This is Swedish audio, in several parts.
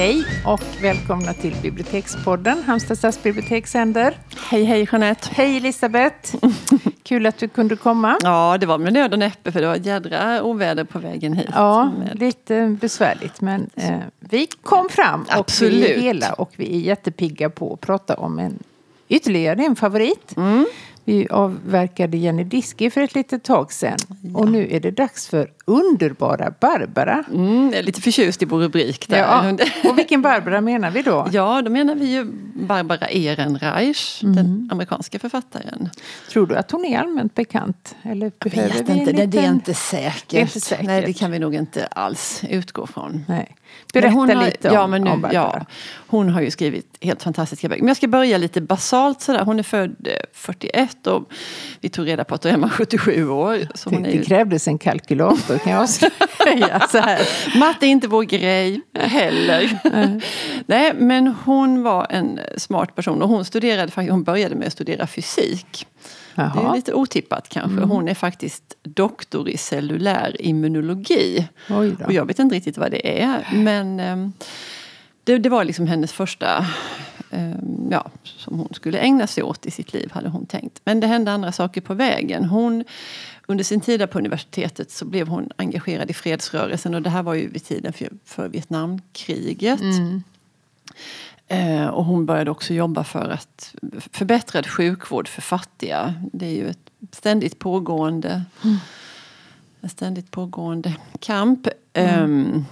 Hej och välkomna till Bibliotekspodden. Halmstad stadsbibliotek sänder. Hej, hej Jeanette. Hej Elisabeth. Kul att du kunde komma. Ja, det var med nöd och näppe för det var jädra oväder på vägen hit. Ja, lite besvärligt men eh, vi kom fram och Absolut. vi är hela och vi är jättepigga på att prata om en ytterligare en favorit. Mm. Vi avverkade Jenny Diski för ett litet tag sedan. Och nu är det dags för underbara Barbara. Mm, jag är lite förtjust i vår rubrik där. Ja. Och vilken Barbara menar vi då? Ja, då menar vi ju Barbara Ehrenreich, Mm. den amerikanska författaren. Tror du att hon är allmänt bekant? Eller Jag behöver vet vi inte, det, det är liten- inte säkert. Det är inte säkert. Nej, det kan vi nog inte alls utgå från. Nej. Berätta hon har, lite om, ja, men nu, om Barbara. ja, Hon har ju skrivit helt fantastiska böcker. Men jag ska börja lite basalt sådär. Hon är född eh, 41 och vi tog reda på att då är man 77 år. Så Det, hon är det ju, krävdes en kalkylator kan jag säga. Så här. matte är inte vår grej heller. Nej, men hon var en smart person och hon studerade faktiskt, hon började med att studera fysik. Det är Jaha. lite otippat kanske. Mm. Hon är faktiskt doktor i cellulär immunologi. Och jag vet inte riktigt vad det är. Men ehm, det, det var liksom hennes första ja, som hon skulle ägna sig åt i sitt liv, hade hon tänkt. Men det hände andra saker på vägen. Hon, under sin tid där på universitetet så blev hon engagerad i fredsrörelsen. Och det här var ju vid tiden för, för Vietnamkriget. Mm. Eh, och hon började också jobba för att förbättrad sjukvård för fattiga. Det är ju ett ständigt pågående, en ständigt pågående kamp. Ehm, men,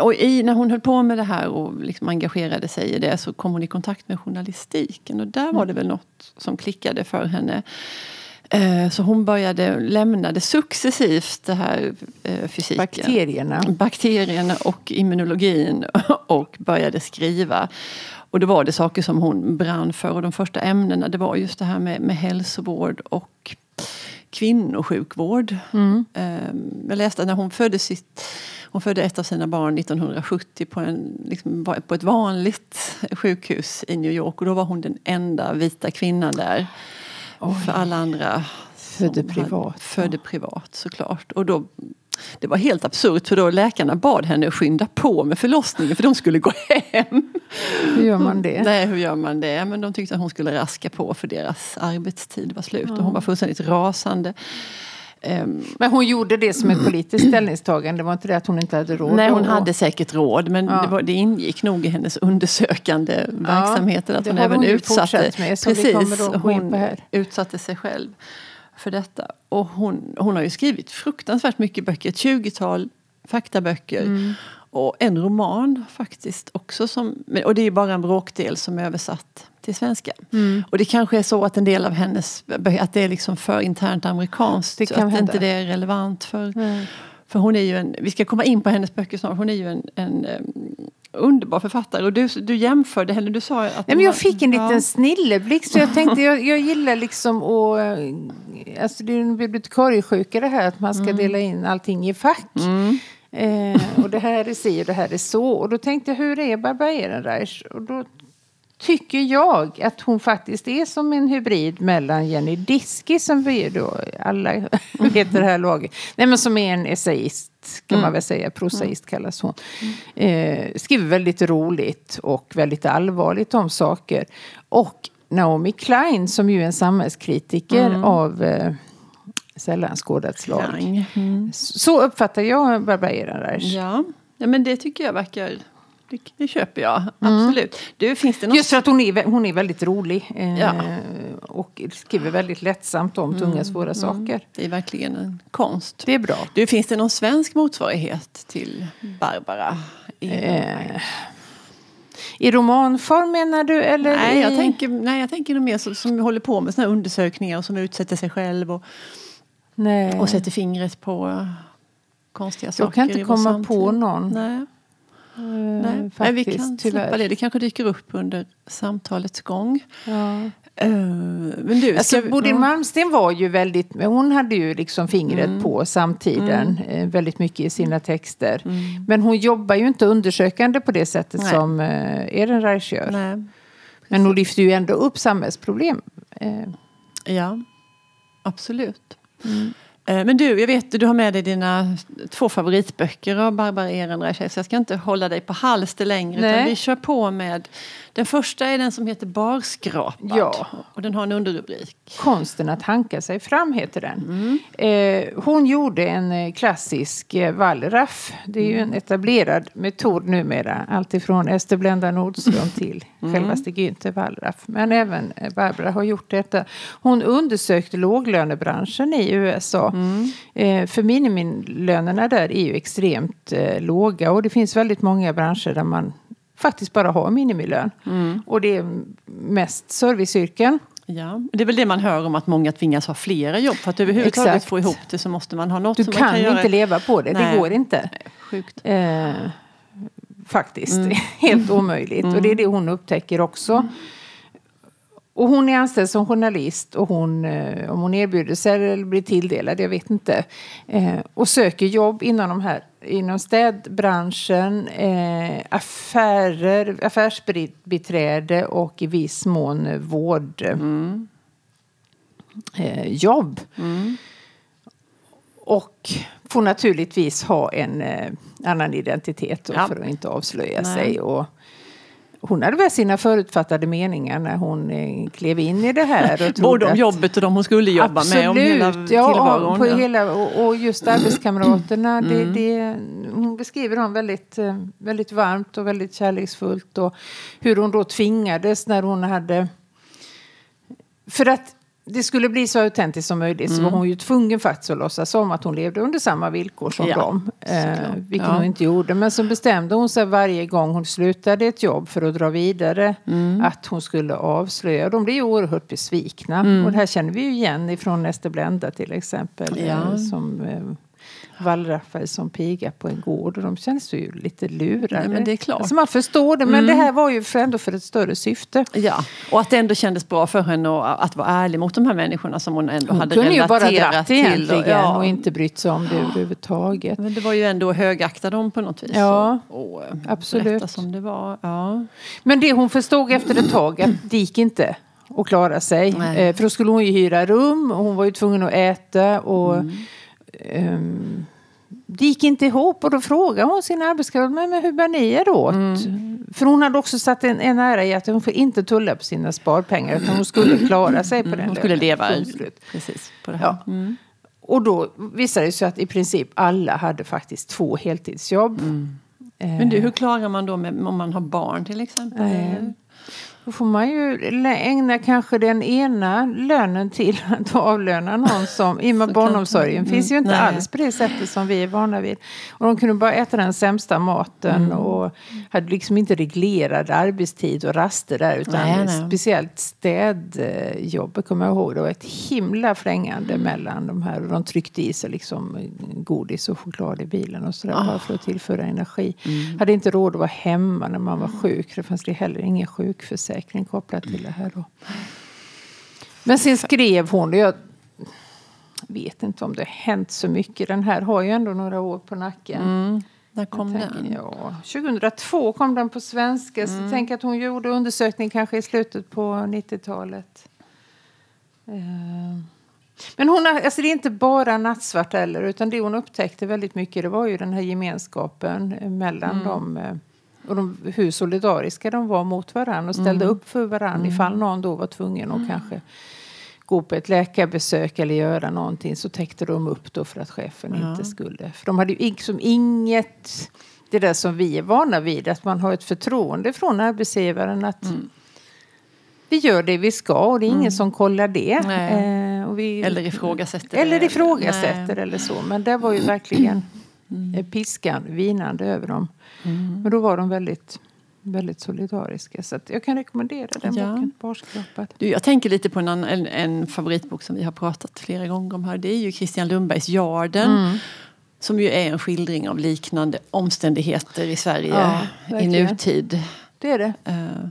och i, när hon höll på med det här och liksom engagerade sig i det så kom hon i kontakt med journalistiken. Och där var det väl något som klickade för henne. Eh, så hon började lämnade successivt det här eh, fysiken Bakterierna. bakterierna och immunologin och började skriva. Och då var det saker som hon brann för och de första ämnena det var just det här med, med hälsovård och kvinnosjukvård. Mm. Ehm, Jag läste när hon födde sitt hon födde ett av sina barn 1970 på, en, liksom, på ett vanligt sjukhus i New York. Och då var hon den enda vita kvinnan där. För alla andra Födde privat, Födde privat såklart. Och då, det var helt absurt för då läkarna bad henne skynda på med förlossningen för de skulle gå hem. Hur gör man det? Nej, hur gör man det? Men de tyckte att hon skulle raska på för deras arbetstid var slut. Och hon var fullständigt rasande. Ehm, Men hon gjorde det som ett politiskt ställningstagande. Det var inte det att hon inte hade råd? Nej, hon att- hade säkert råd men Ja. det, var, det ingick nog i hennes undersökande verksamheter att det hon även hon utsatte, med, att in hon utsatte sig själv för detta. Och hon, hon har ju skrivit fruktansvärt mycket böcker, ett 20-tal faktaböcker. Mm. Och en roman faktiskt också. Som, och det är bara en bråkdel som är översatt till svenska. Mm. Och det kanske är så att en del av hennes att det är liksom för internt amerikanskt. Det kan att hända. inte det är relevant för Nej. för hon är ju en, vi ska komma in på hennes böcker snart, hon är ju en, en eh, underbar författare. Och du, du jämförde henne, du sa att... Nej, men jag var- fick en ja. liten snilleblixt. Så jag tänkte, jag, jag gillar liksom att... eh, Alltså det är en bibliotekariesjuka det här att man ska dela in allting i fack. Mm. Eh, och det här är si och det här är så. Och då tänkte jag, hur är Barbara Ehrenreich? Och då tycker jag att hon faktiskt är som en hybrid mellan Jenny Diski som vi då alla vet det här laget. Nej men som är en essayist kan man väl säga, prosaist kallas hon. Eh, skriver väldigt roligt och väldigt allvarligt om saker. Och Naomi Klein som ju är en samhällskritiker av eh, sällan skådat slag. Mm. Så uppfattar jag Barbara Ehrenreich. Ja. ja, men det tycker jag verkar... Det, det köper jag, absolut. Du, finns det något... Just för att hon är, hon är väldigt rolig. Eh, Ja. Och skriver väldigt lättsamt om tunga svåra saker. Det är verkligen en konst. Det är bra. Du, finns det någon svensk motsvarighet till Barbara? Eh, I romanform menar du? Eller nej, jag tänker, nej, jag tänker nog mer som, som håller på med såna undersökningar och som utsätter sig själv och, Nej. och sätter fingret på eh, konstiga saker jag kan inte komma på någon. Nej. Eh, Nej, faktiskt, Nej, vi kan tyvärr. släppa det. Det kanske dyker upp under samtalets gång. Ja. Eh, men du, Alltså, vi- Bodil ja. Malmsten var ju väldigt, hon hade ju liksom fingret Mm. på samtiden eh, väldigt mycket i sina texter. Mm. Men hon jobbar ju inte undersökande på det sättet Nej. som eh, Ehrenreich gör. Nej. Men hon lyfter ju ändå upp samhällsproblem. Eh, Ja, absolut. Mm. Eh, Men du, jag vet du har med dig dina två favoritböcker av Barbara Ehrenreich så jag ska inte hålla dig på halster längre utan vi kör på med den första är den som heter Barskrapad Ja. och den har en underrubrik. Konsten att hanka sig fram heter den. Mm. Eh, hon gjorde en eh, klassisk eh, wallraff. Det är ju Mm. en etablerad metod numera. Alltifrån Ester Blenda Nordström till Mm. självaste Günther Wallraff. Men även Barbara har gjort detta. Hon undersökte låglönebranschen i USA. Mm. Eh, för minimilönerna där är ju extremt eh, låga. Och det finns väldigt många branscher där man faktiskt bara har minimilön. Mm. Och det är mest serviceyrken. Ja, det är väl det man hör om att många tvingas ha flera jobb för att överhuvudtaget Exakt. få ihop det så måste man ha något Du som kan, man kan göra. inte leva på det, Nej. det går inte. Sjukt. Eh, faktiskt, Mm. helt omöjligt. Och det är det hon upptäcker också. Och hon är anställd som journalist och hon, eh, om hon erbjuder sig eller blir tilldelad, jag vet inte. Eh, och söker jobb inom, de här, inom städbranschen, eh, affärer, affärsbiträde och i viss mån eh, vård. Mm. Eh, jobb. Och får naturligtvis ha en annan identitet då, Ja. för att inte avslöja Nej. sig. Och hon hade väl sina förutfattade meningar när hon eh, klev in i det här. Och Både om att- jobbet och de hon skulle jobba med. Om hela Absolut, ja, på ja. hela, och, och just arbetskamraterna. Mm. Det, det, hon beskriver dem väldigt, eh, väldigt varmt och väldigt kärleksfullt. Och hur hon då tvingades när hon hade... För att det skulle bli så autentiskt som möjligt så var hon ju tvungen faktiskt att låtsas om att hon levde under samma villkor som Ja, dem. Eh, vilket Ja. hon inte gjorde. Men så bestämde hon sig varje gång hon slutade ett jobb för att dra vidare Mm. att hon skulle avslöja. De blev ju oerhört besvikna. Och det här känner vi ju igen ifrån Ester Blenda till exempel. Ja. eh, Som eh, wallraffade som piga på en gård. Och de kändes ju lite lurade. Nej, men det är klart. Alltså man förstår det. Men det här var ju för ändå för ett större syfte. Ja, och att det ändå kändes bra för henne att, att vara ärlig mot de här människorna som hon ändå Hon hade kunde ju bara relaterat dratt till. egentligen och, ja, och inte brytt sig om det överhuvudtaget. Men det var ju ändå högakta dem på något vis. Ja, och, och eh, absolut. som det var. Ja. Men det hon förstod efter ett tag att det gick inte att klara sig. Nej. Eh, för då skulle hon ju hyra rum och hon var ju tvungen att äta. Och, Mm. Ehm, det gick inte ihop och då frågade hon sin arbetskamrat men, men hur bär ni er åt? För hon hade också satt en, en ära i att hon får inte tulla på sina sparpengar utan hon skulle klara sig på den Mm, Hon skulle leva slut. precis på det här. Mm. Ja. Och då visade det sig att i princip alla hade faktiskt två heltidsjobb. Eh, Men du, hur klarar man då med, om man har barn till exempel? Då får man ju ägna kanske den ena lönen till att avlöna någon som... I och med barnomsorgen Mm. finns ju inte Nej. alls på det sättet som vi är vana vid. Och de kunde bara äta den sämsta maten Mm. och hade liksom inte reglerad arbetstid och raster där. Utan Nej, nej. speciellt städjobbet kommer jag ihåg. Det var ett himla frängande mellan de här. Och de tryckte i sig liksom godis och choklad i bilen och sådär. Bara för att tillföra energi. Mm. Hade inte råd att vara hemma när man var sjuk. Det fanns det heller ingen sjukförsäkring kopplat till det här då. Men sen skrev hon, jag vet inte om det har hänt så mycket. Den här har ju ändå några år på nacken. Mm. När kom Jag den? tänker, Ja, 2002 kom den på svenska. Mm. Så tänk att hon gjorde undersökning kanske i slutet på 90-talet. Eh, Men hon alltså det är inte bara nattsvart heller. Utan det hon upptäckte väldigt mycket det var ju den här gemenskapen eh, mellan Mm. dem. Och de, hur solidariska de var mot varandra och ställde Mm. upp för varandra ifall någon då var tvungen att kanske gå på ett läkarbesök eller göra någonting så täckte de upp då för att chefen Ja. inte skulle. För de hade ju liksom inget, det där som vi är vana vid, att man har ett förtroende från arbetsgivaren att Mm. vi gör det vi ska och det är ingen som kollar det. Eh, och vi, Eller ifrågasätter eller ifrågasätter Nej. eller så. Men det var ju verkligen Mm. piskan vinande över dem. Men då var de väldigt, väldigt solidariska. Så jag kan rekommendera den Ja. boken, Barskrapad. Du, jag tänker lite på en, en, en favoritbok som vi har pratat flera gånger om här. Det är ju Christian Lundbergs Jarden. Mm. Som ju är en skildring av liknande omständigheter i Sverige Ja, i nutid. Det är det. Eh,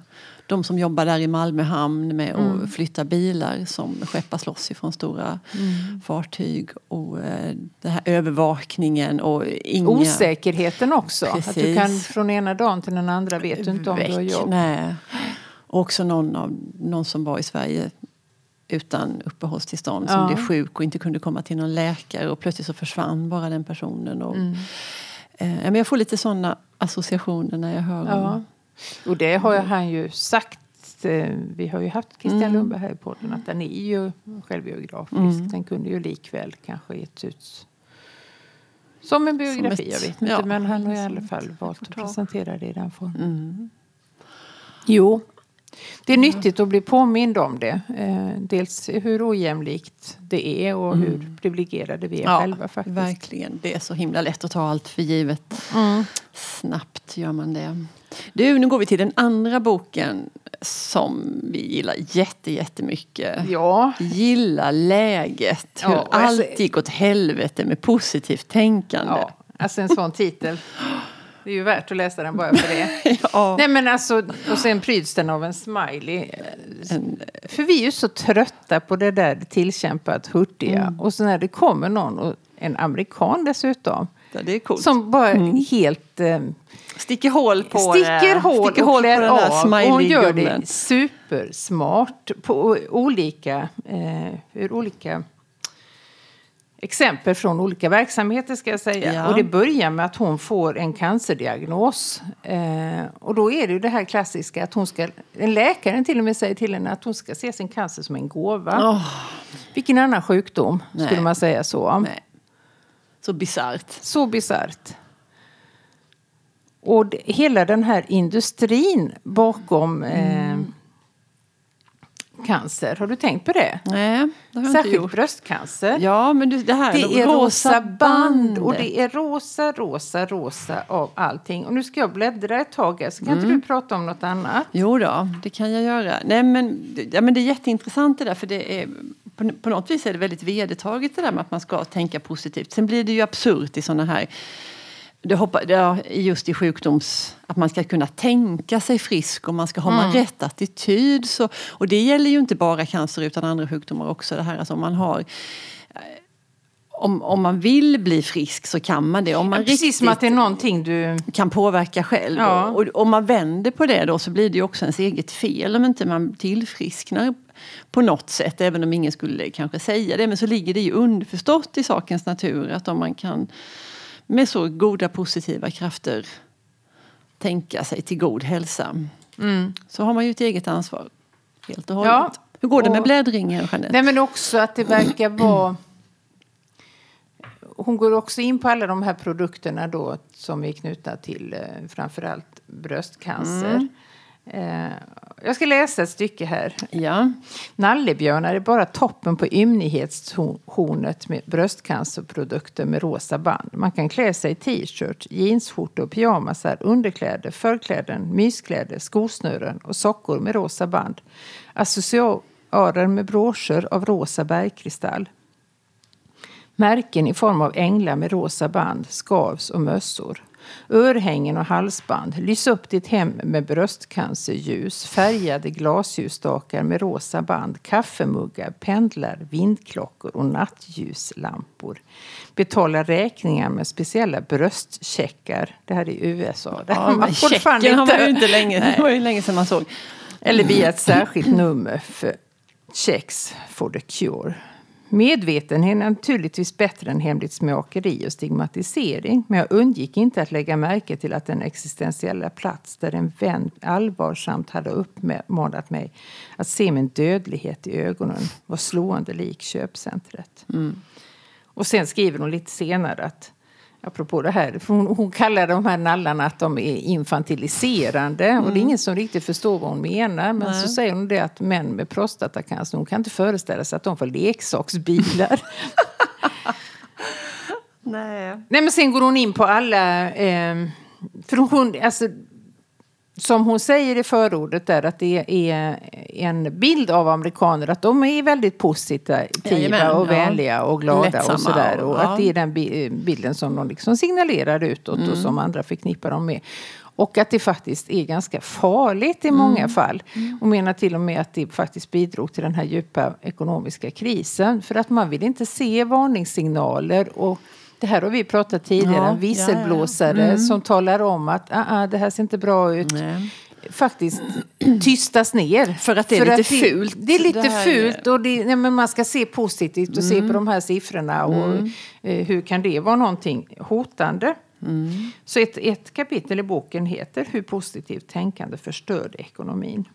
De som jobbar där i Malmö hamn med Mm. att flytta bilar som skeppas loss ifrån stora Mm. fartyg. Och eh, den här övervakningen och inga... Osäkerheten också. Att du Precis. kan från ena dagen till den andra vet du inte om du har väck. jobb. Nej. Och också någon, av, någon som var i Sverige utan uppehållstillstånd som Ja. blev sjuk och inte kunde komma till någon läkare och plötsligt så försvann bara den personen. Och, Mm. eh, men jag får lite sådana associationer när jag hör Ja. om Och det har han ju sagt. eh, Vi har ju haft Christian Mm. Lundberg här i podden. Att den är ju självbiografisk. Mm. Den kunde ju likväl kanske getts ut som en biografi. ett- jag vet inte. ja, men han har i som alla fall valt att presentera det i den formen. Mm. Jo. Det är nyttigt att bli påmind om det. Eh, dels hur ojämlikt det är och hur privilegierade vi är Mm. Ja, själva faktiskt. verkligen. Det är så himla lätt att ta allt för givet. Mm. Snabbt gör man det. Du, nu går vi till den andra boken som vi gillar jätte, jättemycket. Ja, Gilla läget. Hur Ja, alltså- allt gick åt helvete med positivt tänkande. ja, alltså en sån titel. Det är ju värt att läsa den bara för det. Ja. Nej men alltså, och sen pryds den av en smiley. För vi är ju så trötta på det där tillkämpat hurtiga. Mm. Och så när det kommer någon, och en amerikan dessutom, ja, som bara helt eh, sticker hål på sticker hål sticker och hål på klär där av. Och hon gör det supersmart på olika, eh, ur olika exempel från olika verksamheter ska jag säga. Ja. Och det börjar med att hon får en cancerdiagnos. Eh, och då är det ju det här klassiska att hon ska, en läkare till och med säger till henne att hon ska se sin cancer som en gåva. Åh, Vilken annan sjukdom Nej. skulle man säga så? nej. Så bisarrt. Så bisarrt. Och det, hela den här industrin bakom eh, cancer, har du tänkt på det? Nej, det har jag inte Särskilt gjort. bröstcancer. Ja, men du, det här Det är rosa band och det är rosa, rosa, rosa av allting. Och nu ska jag bläddra ett tag här, så kan Mm. inte du prata om något annat? Jo då, det kan jag göra. Nej, men, ja, men det är jätteintressant det där för det är, på, på något vis är det väldigt vedertaget det där med att man ska tänka positivt. Sen blir det ju absurt i sådana här det hoppa, ja, just i sjukdoms... Att man ska kunna tänka sig frisk och man ska ha man rätt attityd. Så, och det gäller ju inte bara cancer utan andra sjukdomar också. Det här, alltså om man har... eh, Om, om man vill bli frisk så kan man det. Om man Precis som att det är någonting du... kan påverka själv. Ja. Och, och om man vänder på det då så blir det ju också ens eget fel om inte man tillfrisknar på något sätt. Även om ingen skulle kanske säga det. Men så ligger det ju underförstått i sakens natur att om man kan med så goda positiva krafter tänka sig till god hälsa. Så har man ju ett eget ansvar. Helt och hållet. Ja. Hur går det med bläddringen Jeanette? Nej men också att det verkar vara... Hon går också in på alla de här produkterna då som är knutna till eh, framförallt bröstcancer. Eh, jag ska läsa ett stycke här. Ja. Nallebjörnar är bara toppen på ymnighetshornet med bröstcancerprodukter med rosa band. Man kan klä sig i t-shirt, jeansskjortor, pyjamasar, underkläder, förkläden, myskläder, skosnören och sockor med rosa band. Accessoarer med broscher av rosa bergkristall. Märken i form av änglar med rosa band, skavs och mössor. Örhängen och halsband. Lys upp ditt hem med bröstcancerljus. Färgade glasljusstakar med rosa band. Kaffemuggar, pendlar, vindklockor och nattljuslampor. Betala räkningar med speciella bröstcheckar. Det här är USA. Det Ja, fan checken har man ju inte- inte länge. Det var ju länge sedan man såg. eller via ett särskilt nummer för Checks for the Cure. Medvetenhet är naturligtvis bättre än hemlighetsmakeri och stigmatisering. Men jag undgick inte att lägga märke till att den existentiella plats där en vän allvarsamt hade uppmanat mig att se min dödlighet i ögonen var slående lik köpcentret. Och sen skriver hon lite senare att Apropå det här, hon, hon kallar de här nallarna att de är infantiliserande. Och det är ingen som riktigt förstår vad hon menar. Men Nej. så säger hon det att män med prostatacancer, hon kan inte föreställa sig att de får leksaksbilar. Nej. Nej men sen går hon in på alla... Eh, för hon, alltså, som hon säger i förordet där att det är en bild av amerikaner att de är väldigt positiva Jajamän, och ja. vänliga och glada Lättsamma och sådär. och- Och ja. att det är den bi- bilden som de liksom signalerar utåt Mm. och som andra förknippar dem med. Och att det faktiskt är ganska farligt i många Mm. fall. Och menar till och med att det faktiskt bidrog till den här djupa ekonomiska krisen. För att man vill inte se varningssignaler och det här har vi pratat tidigare, en visselblåsare. Mm. som talar om att ah, ah, det här ser inte bra ut. Nej. Faktiskt tystas ner. För att det är lite fult. Det är lite Det fult och det, nej, men man ska se positivt och se Mm. på de här siffrorna. Och, eh, hur kan det vara någonting hotande? Mm. Så ett, ett kapitel i boken heter Hur positivt tänkande förstörde ekonomin.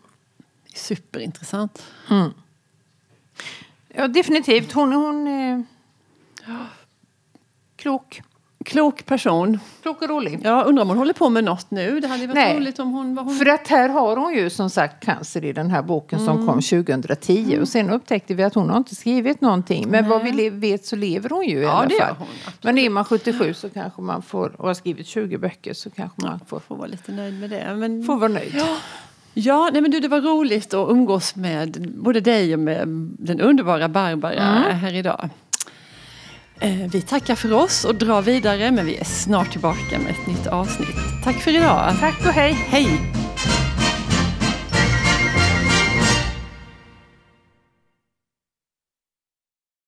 Superintressant. Ja, definitivt. Hon, hon är klok. Klok person. Klok och rolig. Jag undrar om hon håller på med något nu. Det hade varit Nej. roligt om hon... Var hon... För att här har hon ju som sagt cancer i den här boken Mm. som kom 2010. Och sen upptäckte vi att hon har inte skrivit någonting. Men vad vi vet så lever hon ju i Ja, alla det fall. hon, absolut. Men är man 77 så kanske man får, och har skrivit 20 böcker så kanske man får, Får vara lite nöjd med det. Men... får vara nöjd. Ja, nej men du, det var roligt att umgås med både dig och med den underbara Barbara Mm. här idag. Eh, Vi tackar för oss och drar vidare men vi är snart tillbaka med ett nytt avsnitt. Tack för idag. Tack och hej! Hej!